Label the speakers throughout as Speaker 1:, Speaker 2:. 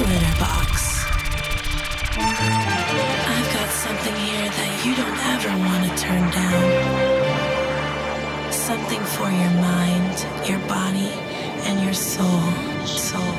Speaker 1: Glitterbox. I've got something here that you don't ever want to turn down. Something for your mind, your body, and your soul. Soul,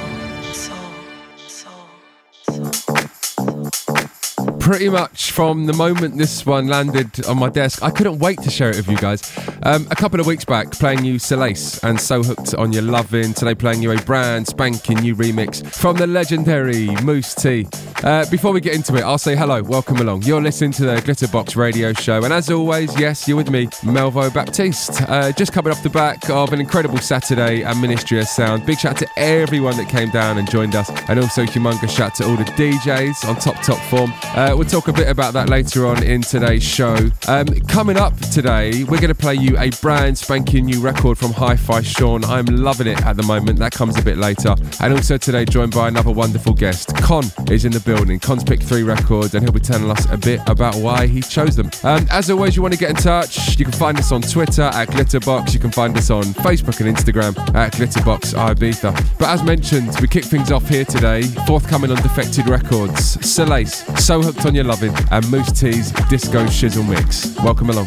Speaker 2: pretty much from the moment this one landed on my desk, I couldn't wait to share it with you guys. Um, a couple of weeks back, playing you Solace and So Hooked on Your Lovin'. Today, playing you a brand spanking new remix from the legendary Mousse T. Uh, before we get into it, I'll say hello, welcome along. You're listening to the Glitterbox radio show, and as always, yes, you're with me, Melvo Baptiste. Uh, just coming off the back of an incredible Saturday at Ministry of Sound. Big shout out to everyone that came down and joined us, and also humongous shout to all the DJs on top, top form. Uh, we'll talk a bit about that later on in today's show. Um, coming up today, we're going to play you a brand spanking new record from Hi Fi Sean. I'm loving it at the moment. That comes a bit later. And also today, joined by another wonderful guest. Kon is in the building. Kon's picked three records, and he'll be telling us a bit about why he chose them. Um, as always, you want to get in touch, you can find us on Twitter at Glitterbox. You can find us on Facebook and Instagram at Glitterbox Ibiza. But as mentioned, we kick things off here today. Forthcoming on Defected Records, Solace, So Your Loving, and Mousse T's Disco Shizzle Mix. Welcome along.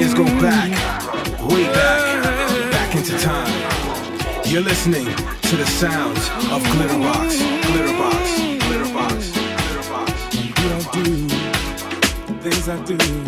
Speaker 3: Is go back, way back, back into time. You're listening to the sounds of Glitterbox, Glitterbox, Glitterbox, Glitterbox. You don't do things I do.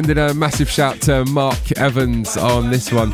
Speaker 2: Sending a massive shout to Mark Evans on this one.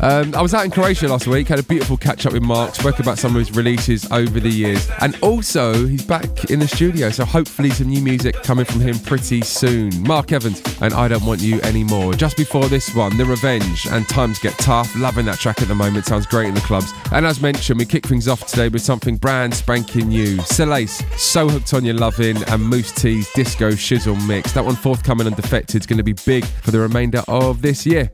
Speaker 2: Um, I was out in Croatia last week, had a beautiful catch up with Mark, spoke about some of his releases over the years, and also he's back in the studio, so hopefully some new music coming from him pretty soon. Mark Evans and I Don't Want You Anymore. Just before this one, The Revenge and Times Get Tough. Loving that track at the moment, sounds great in the clubs. And as mentioned, we kick things off today with something brand spanking new. Solace, So Hooked on Your Loving, and Mousse T's Disco Shizzle Mix. That one forthcoming and Defected is going to be big for the remainder of this year.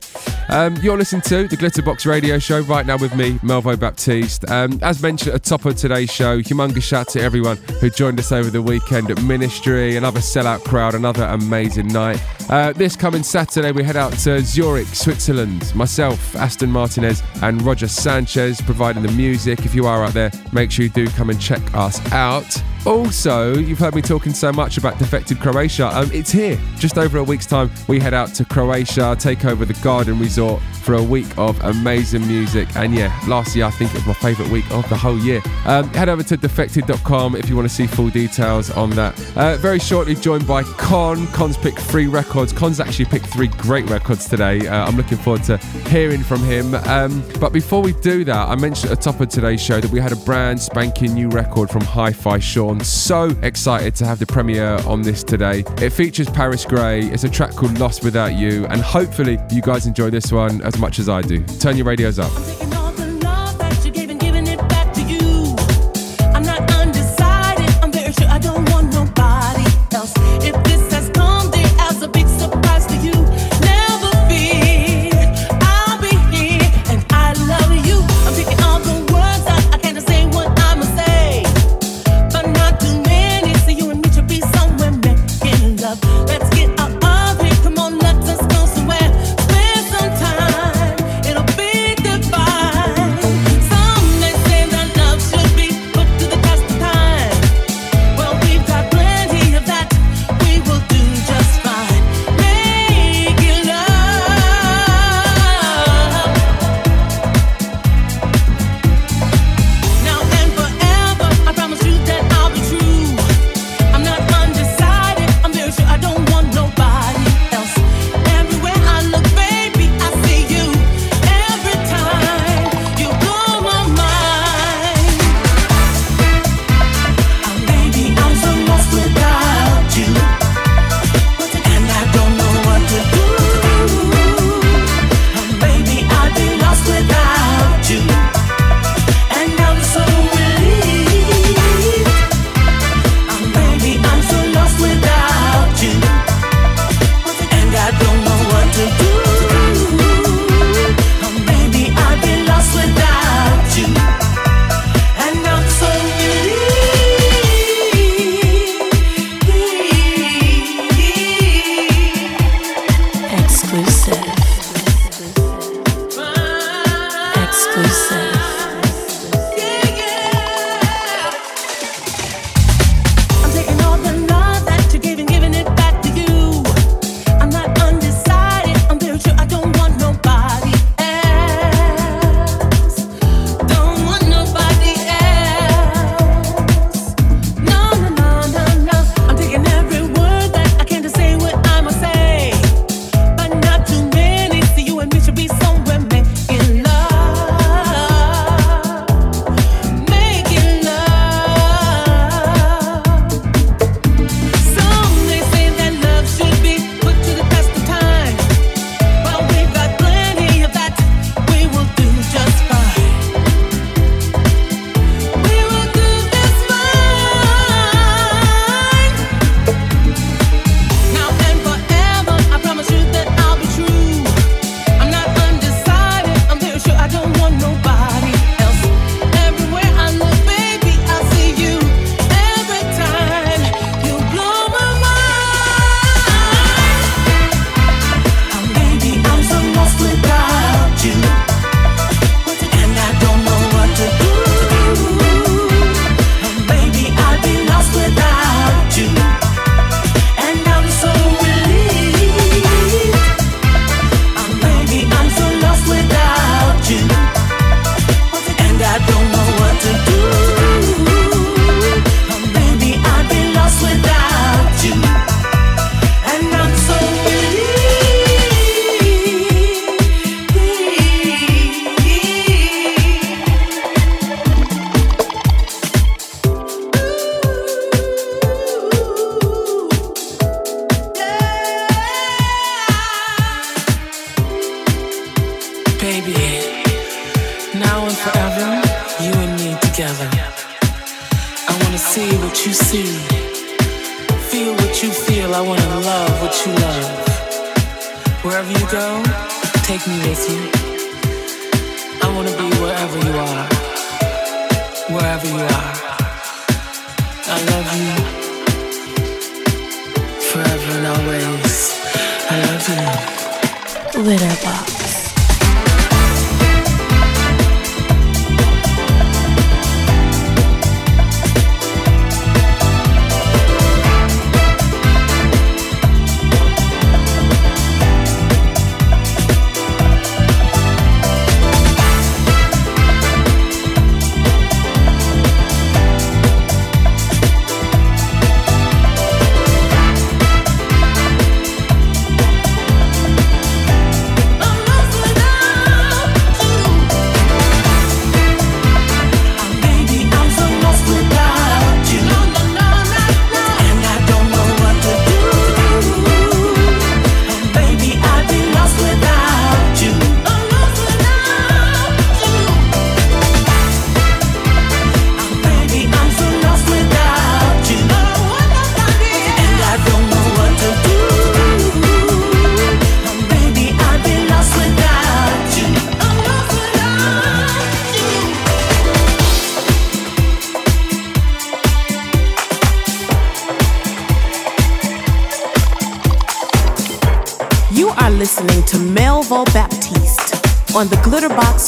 Speaker 2: Um, you're listening to the Glitterbox Radio Show right now with me, Melvo Baptiste. Um, as mentioned at the top of today's show, humongous shout to everyone who joined us over the weekend at Ministry, another sellout crowd, another amazing night. Uh, this coming Saturday, we head out to Zurich, Switzerland. Myself, Aston Martinez, and Roger Sanchez providing the music. If you are out there, make sure you do come and check us out. Also, you've heard me talking so much about Defected Croatia. Um, it's here. Just over a week's time, we head out to Croatia, take over the Garden Resort for a week of amazing music. And yeah, last year I think it was my favourite week of the whole year. Um, head over to defected.com if you want to see full details on that. Uh, very shortly joined by Kon. Kon's picked three records. Kon's actually picked three great records today. Uh, I'm looking forward to hearing from him. Um, but before we do that, I mentioned at the top of today's show that we had a brand spanking new record from Hi Fi Sean so excited to have the premiere on this today. It features Paris Grey. It's a track called Lost Without You, and hopefully you guys enjoy this one as much as I do. Turn your radios up.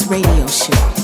Speaker 4: Radio Show.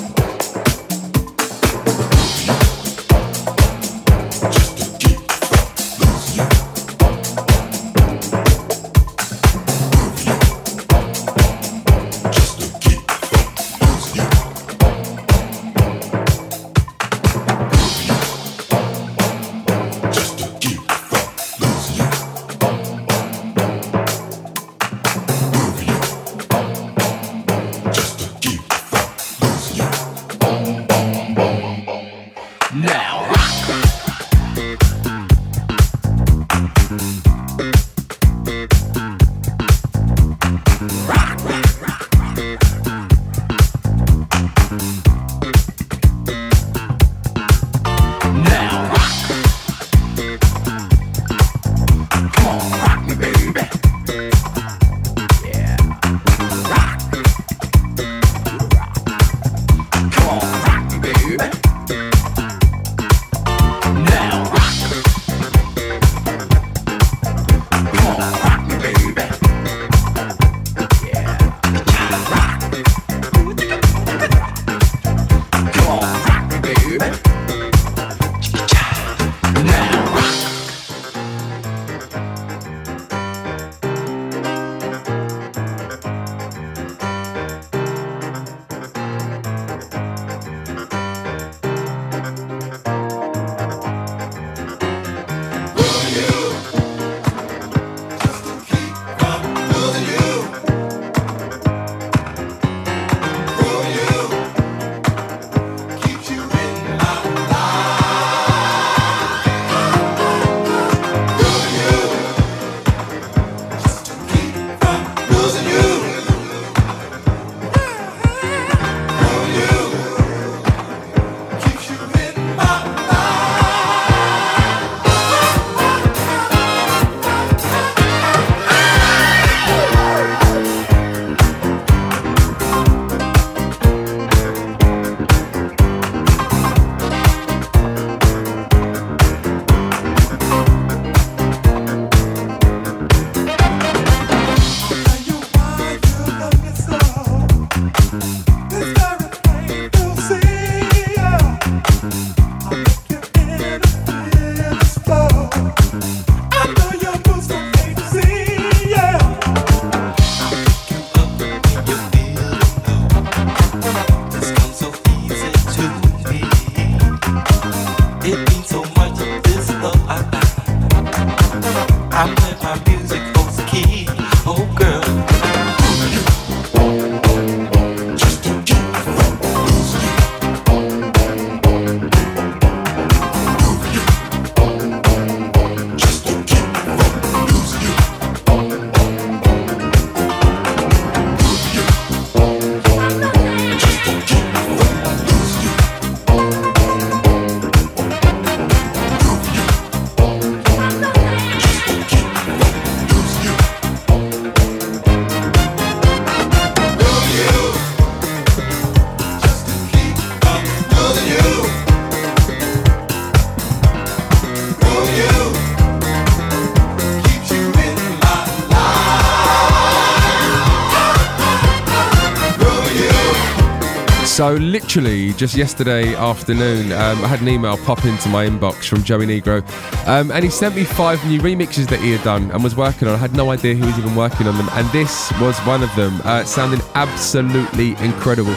Speaker 2: Literally, just yesterday afternoon, um, I had an email pop into my inbox from Joey Negro, um, and he sent me five new remixes that he had done and was working on. I had no idea he was even working on them, and this was one of them, uh, sounding absolutely incredible.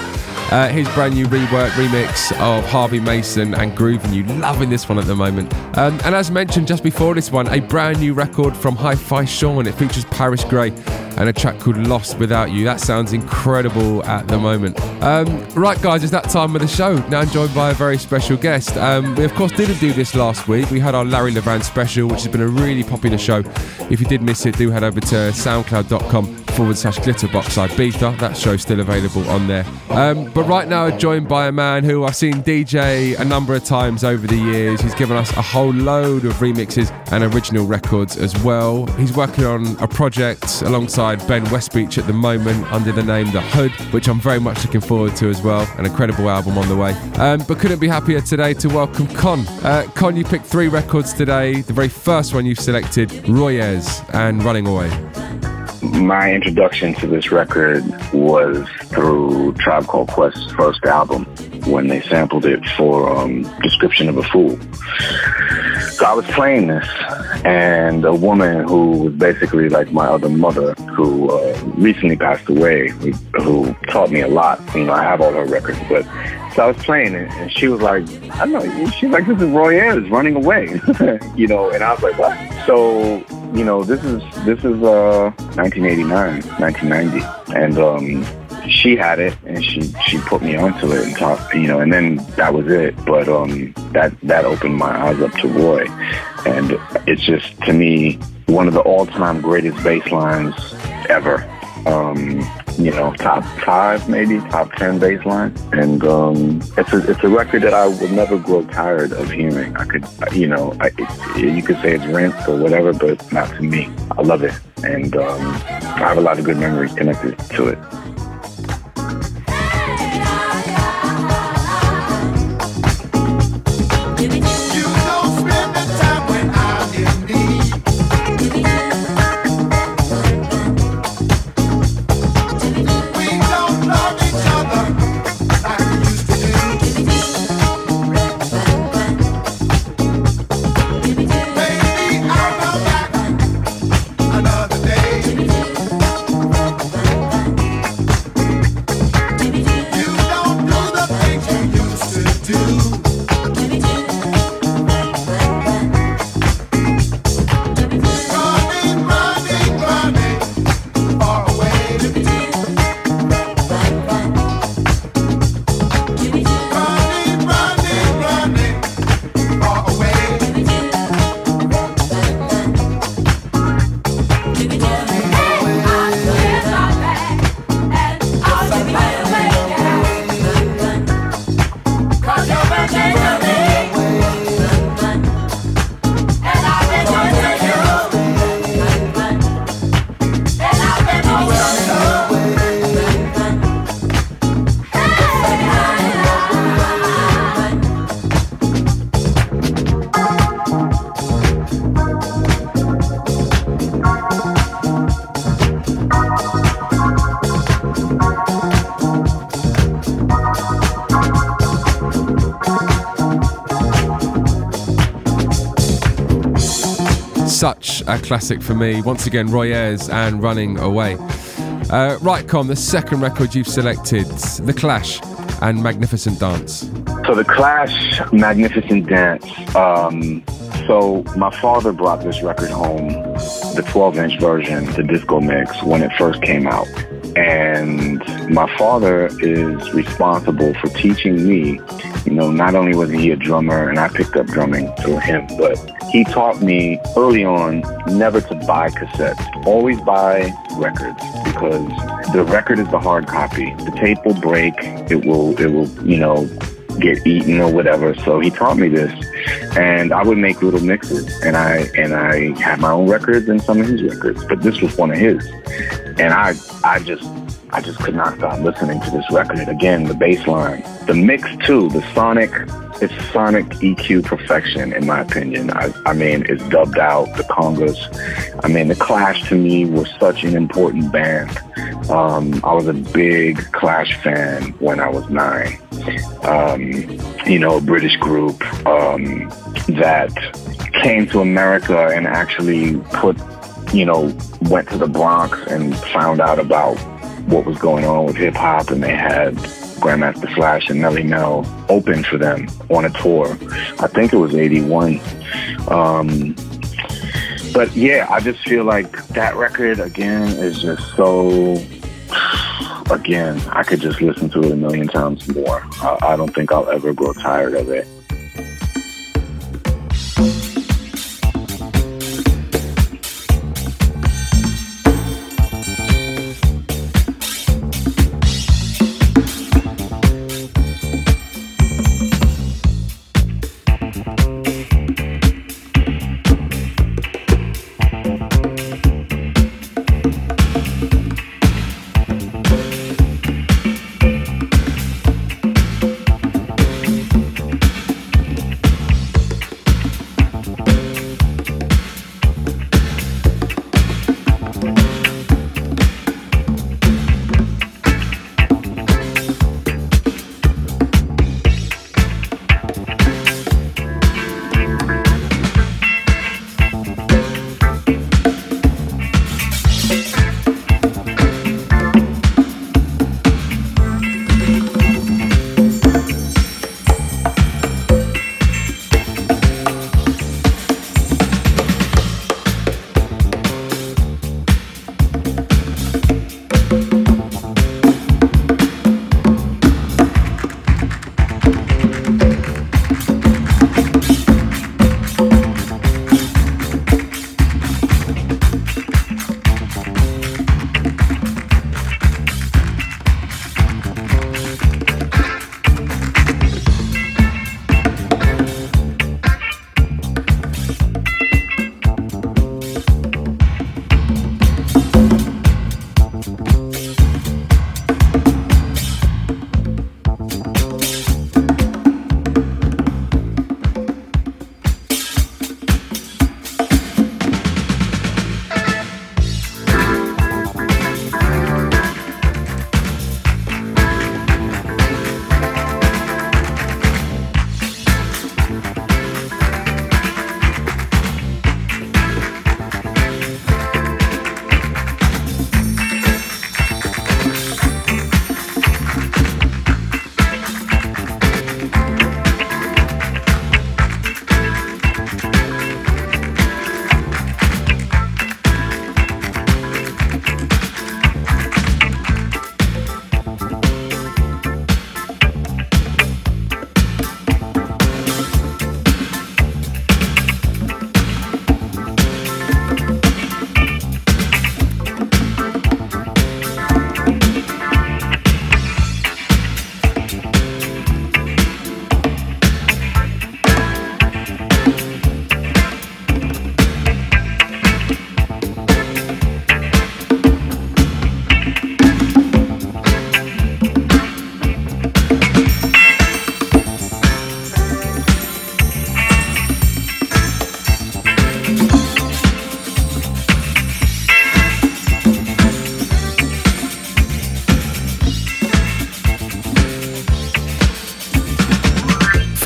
Speaker 2: Uh, his brand new rework remix of Harvey Mason and Groovin' You. Loving this one at the moment. Um, and as mentioned just before this one, a brand new record from Hi Fi Sean. It features Paris Grey and a track called Lost Without You. That sounds incredible at the moment. Um, right, guys, it's that time of the show. Now I'm joined by a very special guest. Um, we, of course, didn't do this last week. We had our Larry Levan special, which has been a really popular show. If you did miss it, do head over to soundcloud.com forward slash glitterbox Ibiza. That show's still available on there. Um, but right now, joined by a man who I've seen DJ a number of times over the years. He's given us a whole load of remixes and original records as well. He's working on a project alongside Ben Westbeach at the moment under the name The Hood, which I'm very much looking forward to as well. An incredible album on the way. Um, but couldn't be happier today to welcome Kon. Uh, Kon, you picked three records today. The very first one you've selected, Roy Ayers and Running Away.
Speaker 5: My introduction to this record was through Tribe Called Quest's first album when they sampled it for um, Description of a Fool. So I was playing this, and a woman who was basically like my other mother, who uh, recently passed away, who, who, taught me a lot. You know, I have all her records, but so I was playing it, and she was like, "I know." She's like, "This is Roy Ayers running away," you know, and I was like, "What?" So you know, this is this is uh 1989, 1990, and um she had it and she she put me onto it and talked you know and then that was it but um that that opened my eyes up to roy and it's just to me one of the all-time greatest bass lines ever um you know top five maybe top ten bass line and um it's a it's a record that i will never grow tired of hearing. I could you know I, it, you could say it's rinsed or whatever but not to me. I love it. And um i have a lot of good memories connected to it
Speaker 2: a classic for me. Once again, Roy Ayers and Running Away. Uh, right, Kon, the second record you've selected, The Clash and Magnificent Dance.
Speaker 5: So, The Clash, Magnificent Dance. Um, so, my father brought this record home, the 12 inch version, the disco mix, when it first came out. And my father is responsible for teaching me. You know, not only was he a drummer and I picked up drumming through him, but he taught me early on never to buy cassettes. Always buy records because the record is the hard copy. The tape will break. It will, it will, you know, get eaten or whatever. So he taught me this, and I would make little mixes, and I and I had my own records and some of his records, but this was one of his, and I I just I just could not stop listening to this record. Again, the bass line, the mix too, the sonic it's sonic EQ perfection, in my opinion. I, I mean, it's dubbed out, the congas. I mean, The Clash to me was such an important band Um, I was a big Clash fan when I was nine. Um, you know, a British group um, that came to America and actually put, you know, went to the Bronx and found out about what was going on with hip hop, and they had Grandmaster Flash and Melle Mel open for them on a tour. I think it was '81. Um, but yeah, I just feel like that record again is just so. Again, I could just listen to it a million times more. I, I don't think I'll ever grow tired of it.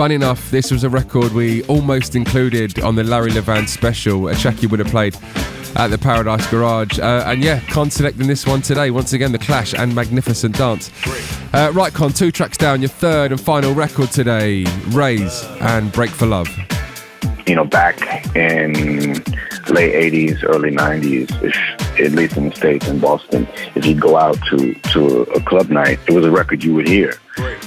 Speaker 2: Fun enough, this was a record we almost included on the Larry Levan special. A Chucky would have played at the Paradise Garage. Uh, and yeah, Kon selecting this one today. Once again, The Clash and Magnificent Dance. Uh, right, Kon, two tracks down. Your third and final record today Raze and Break for Love.
Speaker 5: You know, back in late 80s, early 90s, if, at least in the States, in Boston, if you'd go out to, to a club night, it was a record you would hear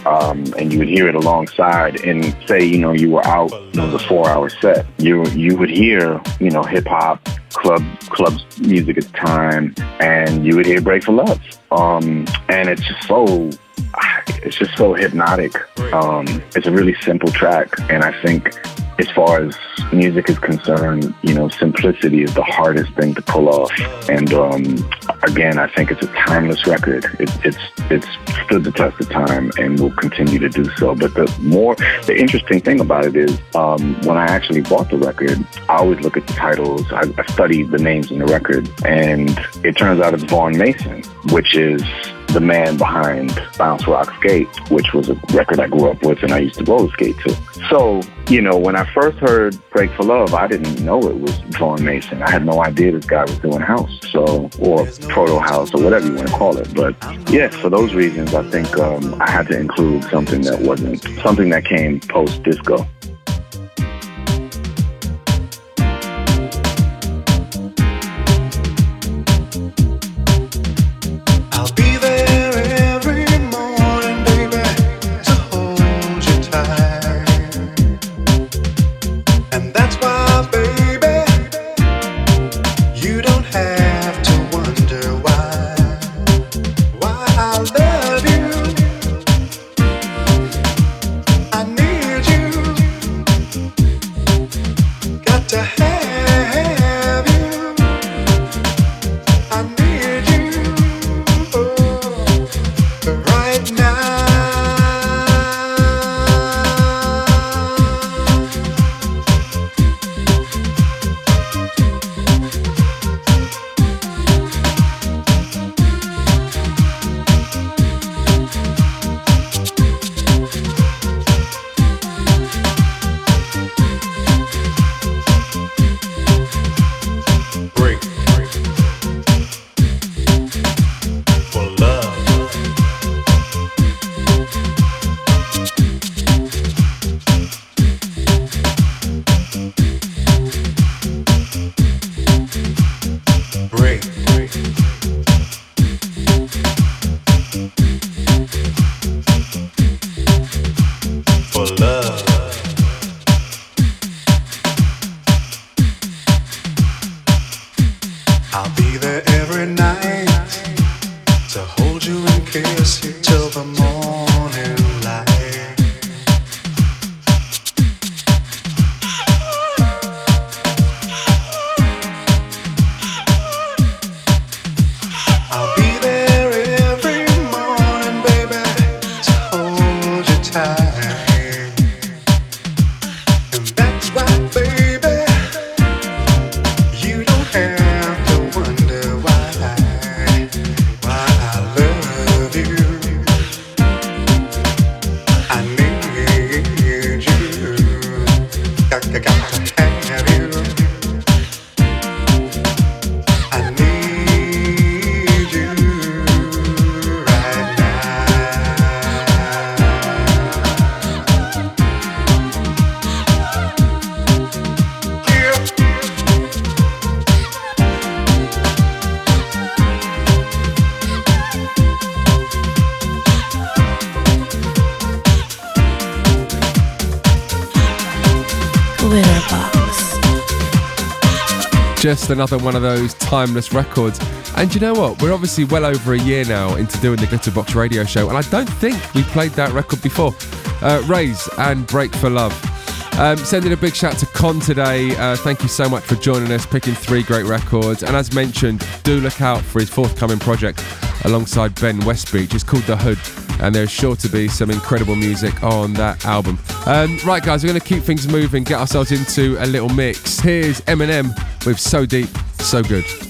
Speaker 5: um, and you would hear it alongside. And say, you know, you were out, it was a four-hour set. You you would hear, you know, hip hop, club clubs music at the time, and you would hear "Break for Love." Um, and it's just so it's just so hypnotic. Um, it's a really simple track, and I think as far as music is concerned, you know, simplicity is the hardest thing to pull off. And um,
Speaker 6: again, I think it's a timeless record. It, it's it's stood the test of time and will continue to do so. But the more the interesting thing about it is um, when I actually bought the record, I always look at the titles. I, I study the names in the record, and it turns out it's Vaughn Mason, which is the man behind Bounce Rock Skate, which was a record I grew up with and I used to roller skate to. So, you know, when I first heard Break for Love, I didn't know it was Vaughn Mason. I had no idea this guy was doing house, so or proto house or whatever you want to call it. But yeah, for those reasons, I think um, I had to include something that wasn't something that came post disco.
Speaker 2: Just another one of those timeless records. And you know what? We're obviously well over a year now into doing the Glitterbox radio show, and I don't think we played that record before. Uh, Raze and Break for Love. Um, sending a big shout to Kon today. Uh, thank you so much for joining us, picking three great records. And as mentioned, do look out for his forthcoming project alongside Ben Westbeach. It's called The Hood, and there's sure to be some incredible music on that album. Um, right, guys, we're going to keep things moving, get ourselves into a little mix. Here's Eminem with So Deep, So Good.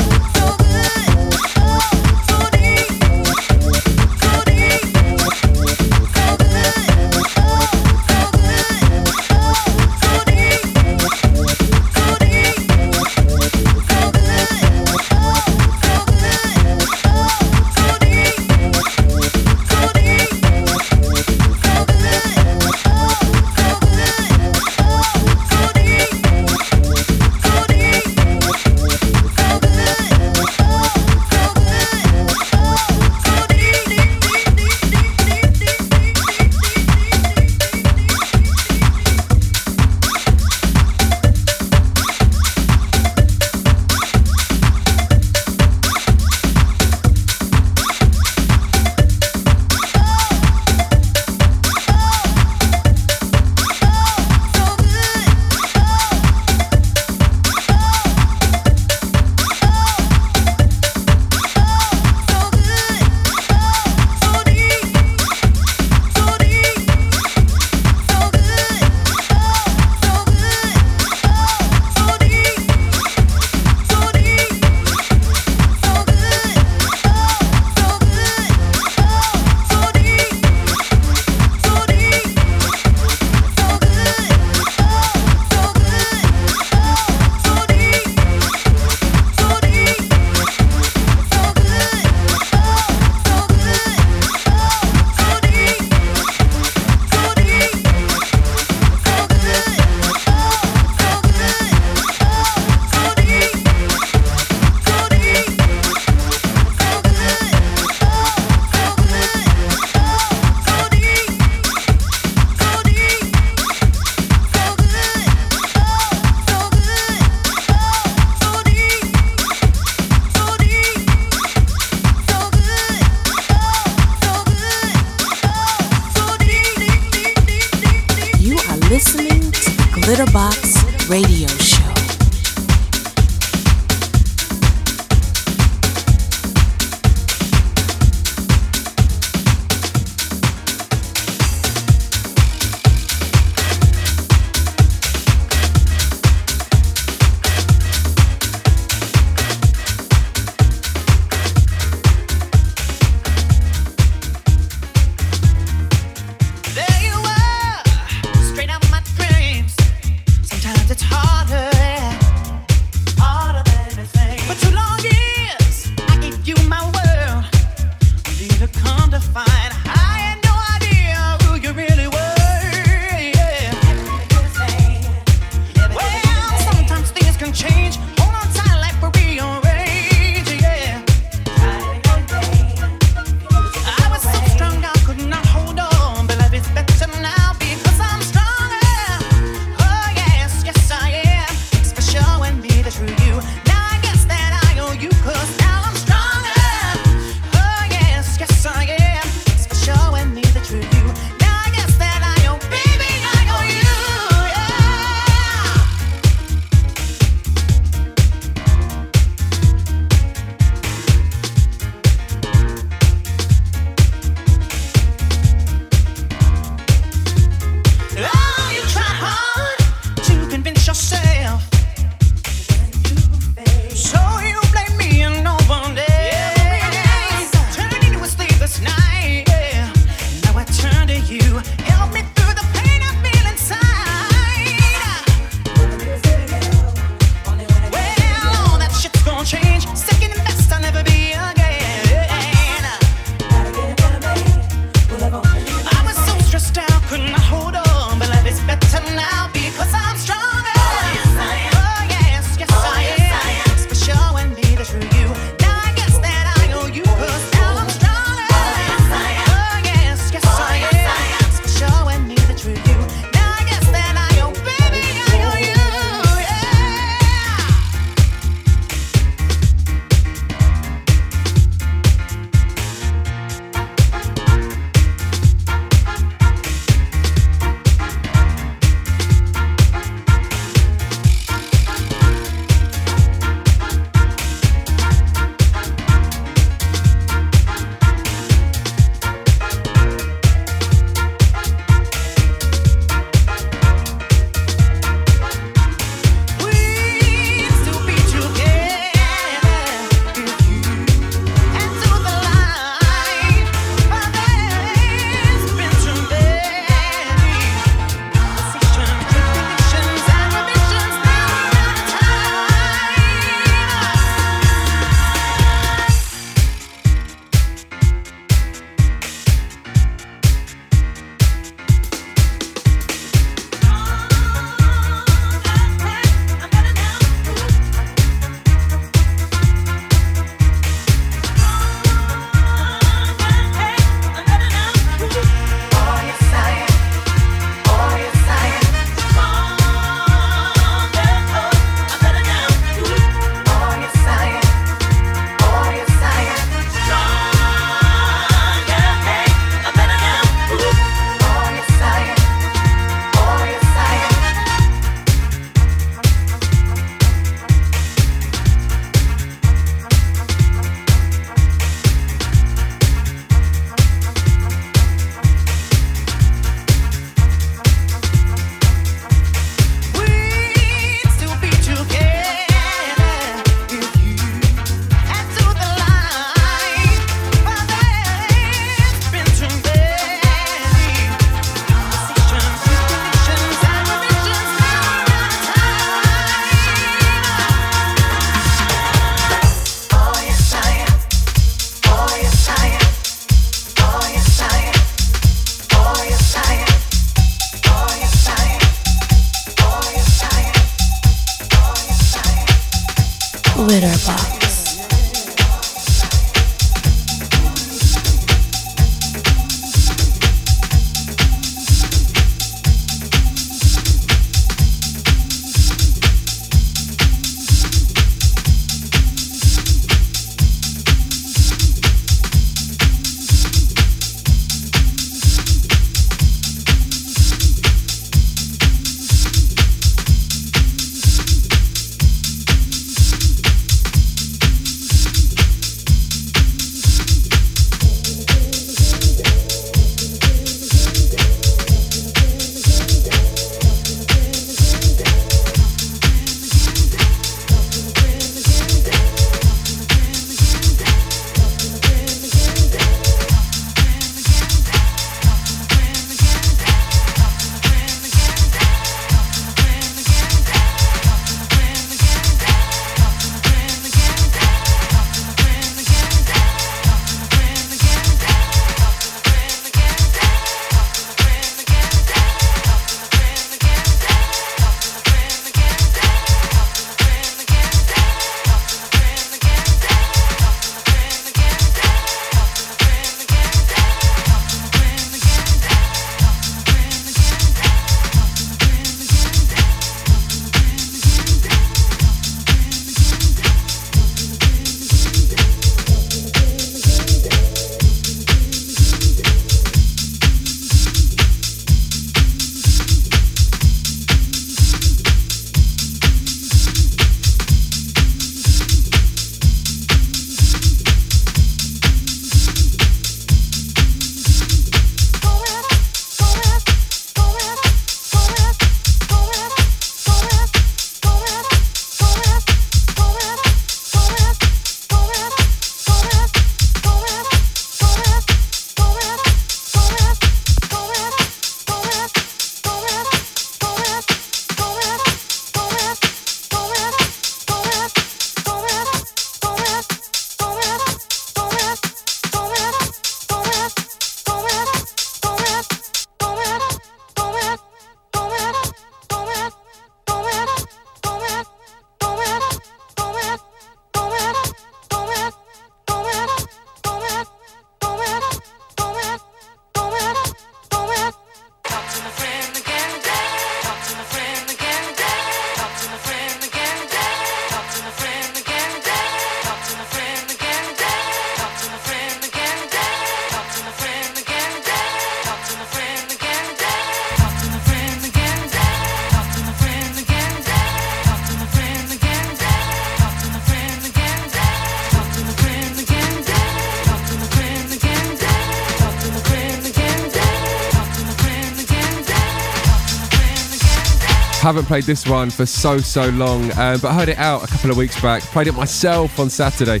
Speaker 2: Haven't played this one for so, so long, uh, but I heard it out a couple of weeks back. Played it myself on Saturday.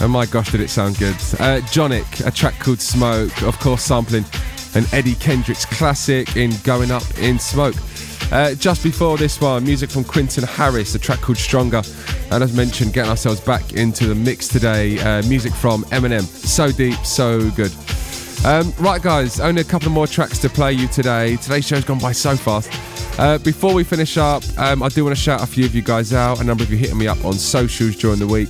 Speaker 2: And my gosh, did it sound good. Uh, Jonic, a track called Smoke, of course, sampling an Eddie Kendricks classic in Going Up in Smoke. Uh, just before this one, music from Quentin Harris, a track called Stronger. And as mentioned, getting ourselves back into the mix today, uh, music from Eminem. So deep, so good. Um, right, guys, only a couple more tracks to play you today. Today's show's gone by so fast. Uh, before we finish up, um, I do want to shout a few of you guys out. A number of you hitting me up on socials during the week.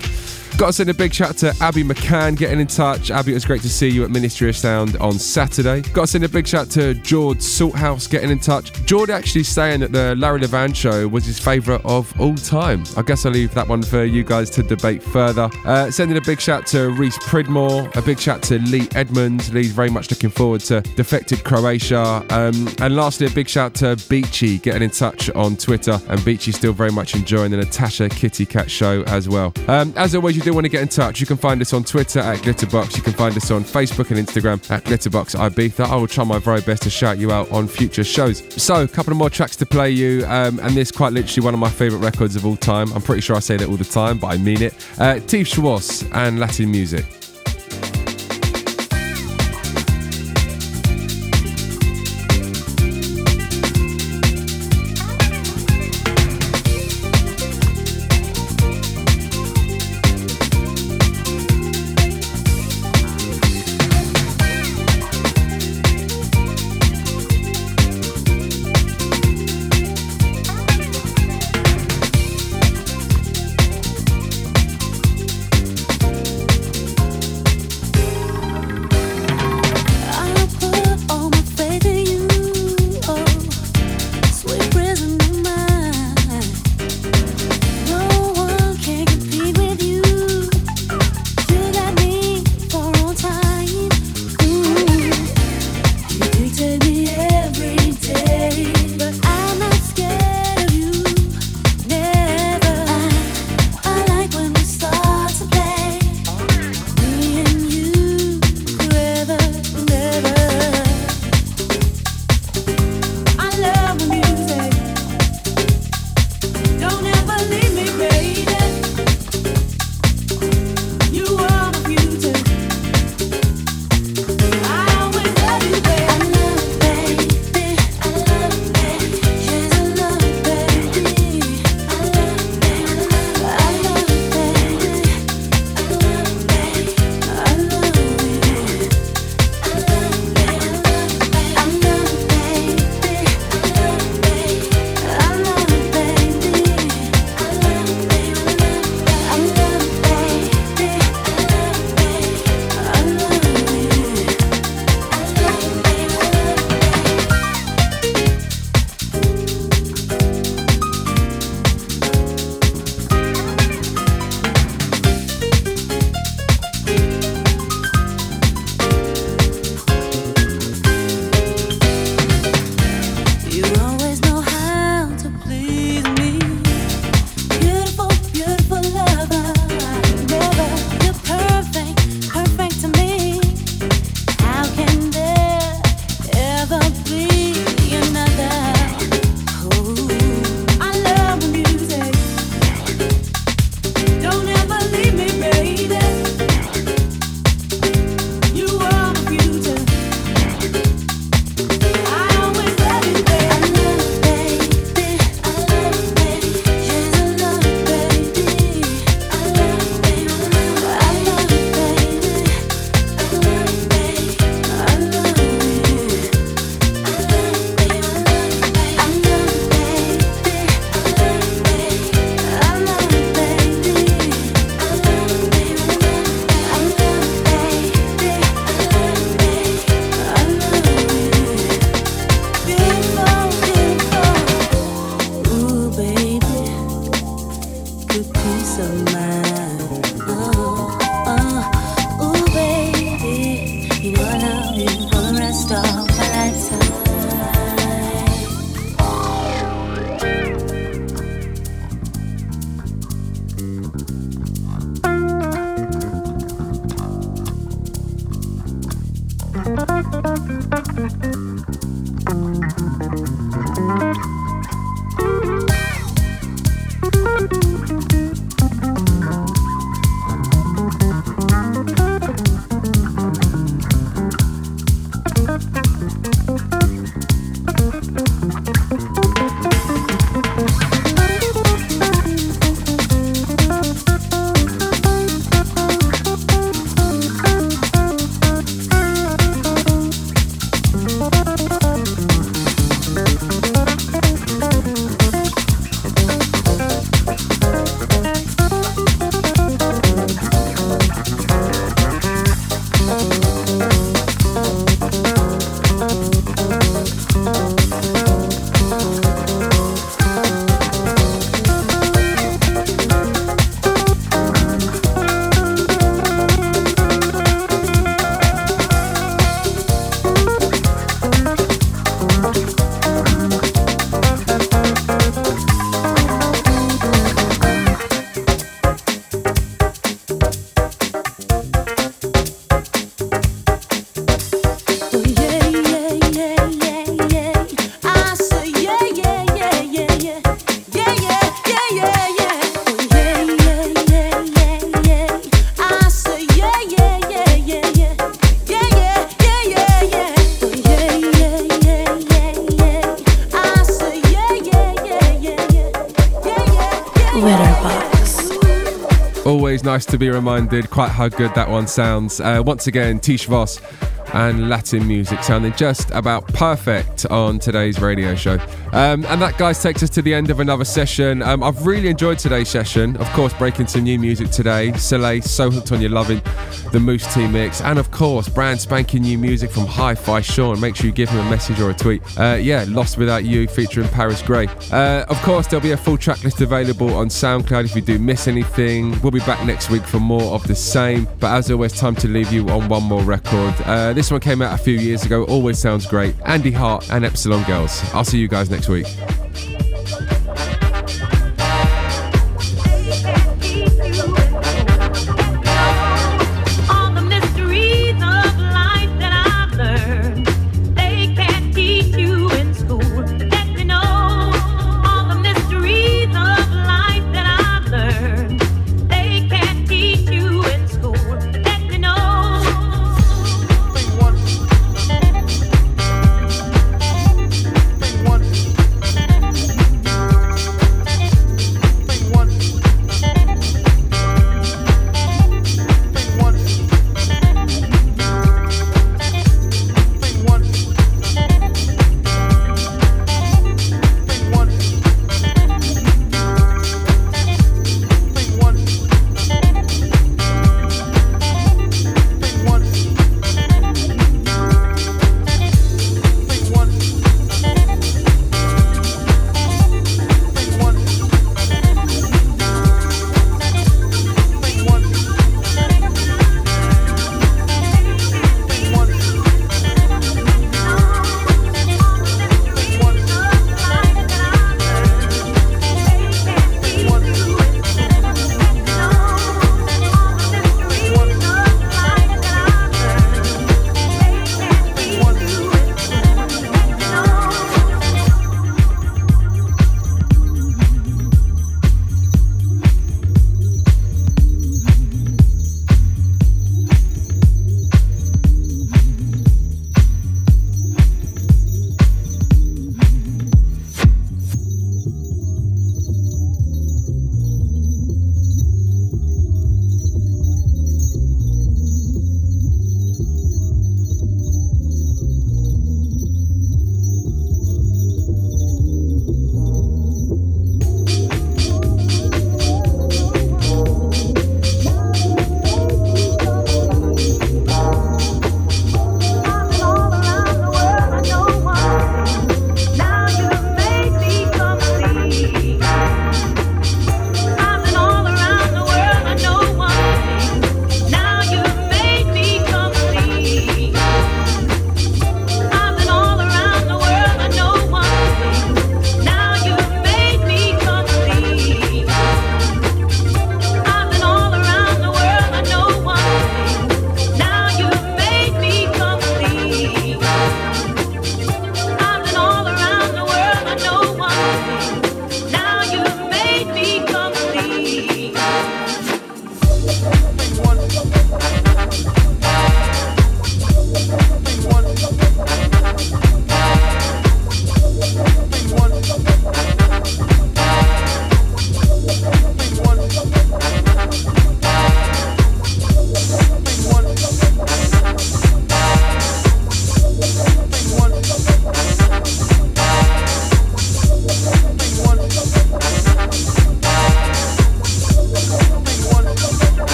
Speaker 2: Got to send a big shout to Abby McCann getting in touch. Abby, it was great to see you at Ministry of Sound on Saturday. Got to send a big shout to George Salthouse getting in touch. George actually saying that the Larry Levan show was his favourite of all time. I guess I'll leave that one for you guys to debate further. Uh, sending a big shout to Reese Pridmore, a big shout to Lee Edmonds. Lee's very much looking forward to Defected Croatia. Um, and lastly, a big shout to Beachy getting in touch on Twitter. And Beachy's still very much enjoying the Natasha Kitty Katt show as well. Um, as always, you do want to get in touch, you can find us on Twitter at Glitterbox. You can find us on Facebook and Instagram at Glitterbox Ibiza. I will try my very best to shout you out on future shows. So, a couple of more tracks to play you, um, and this quite literally one of my favourite records of all time. I'm pretty sure I say that all the time, but I mean it. Uh, Steve Schwartz and Latin music. To be reminded quite how good that one sounds. Uh, once again, Tish Voss and Latin music sounding just about perfect on today's radio show. Um, and that, guys, takes us to the end of another session. Um, I've really enjoyed today's session. Of course, breaking some new music today. Soleil, So Hooked on You Loving, the Mousse T mix. And of course, brand spanking new music from Hifi Sean. Make sure you give him a message or a tweet. Uh, yeah, Lost Without You featuring Paris Grey. Uh, of course, there'll be a full track list available on SoundCloud if you do miss anything. We'll be back next week for more of the same. But as always, time to leave you on one more record. Uh, this one came out a few years ago, always sounds great. Andy Hart and Epsilon Girls. I'll see you guys next week.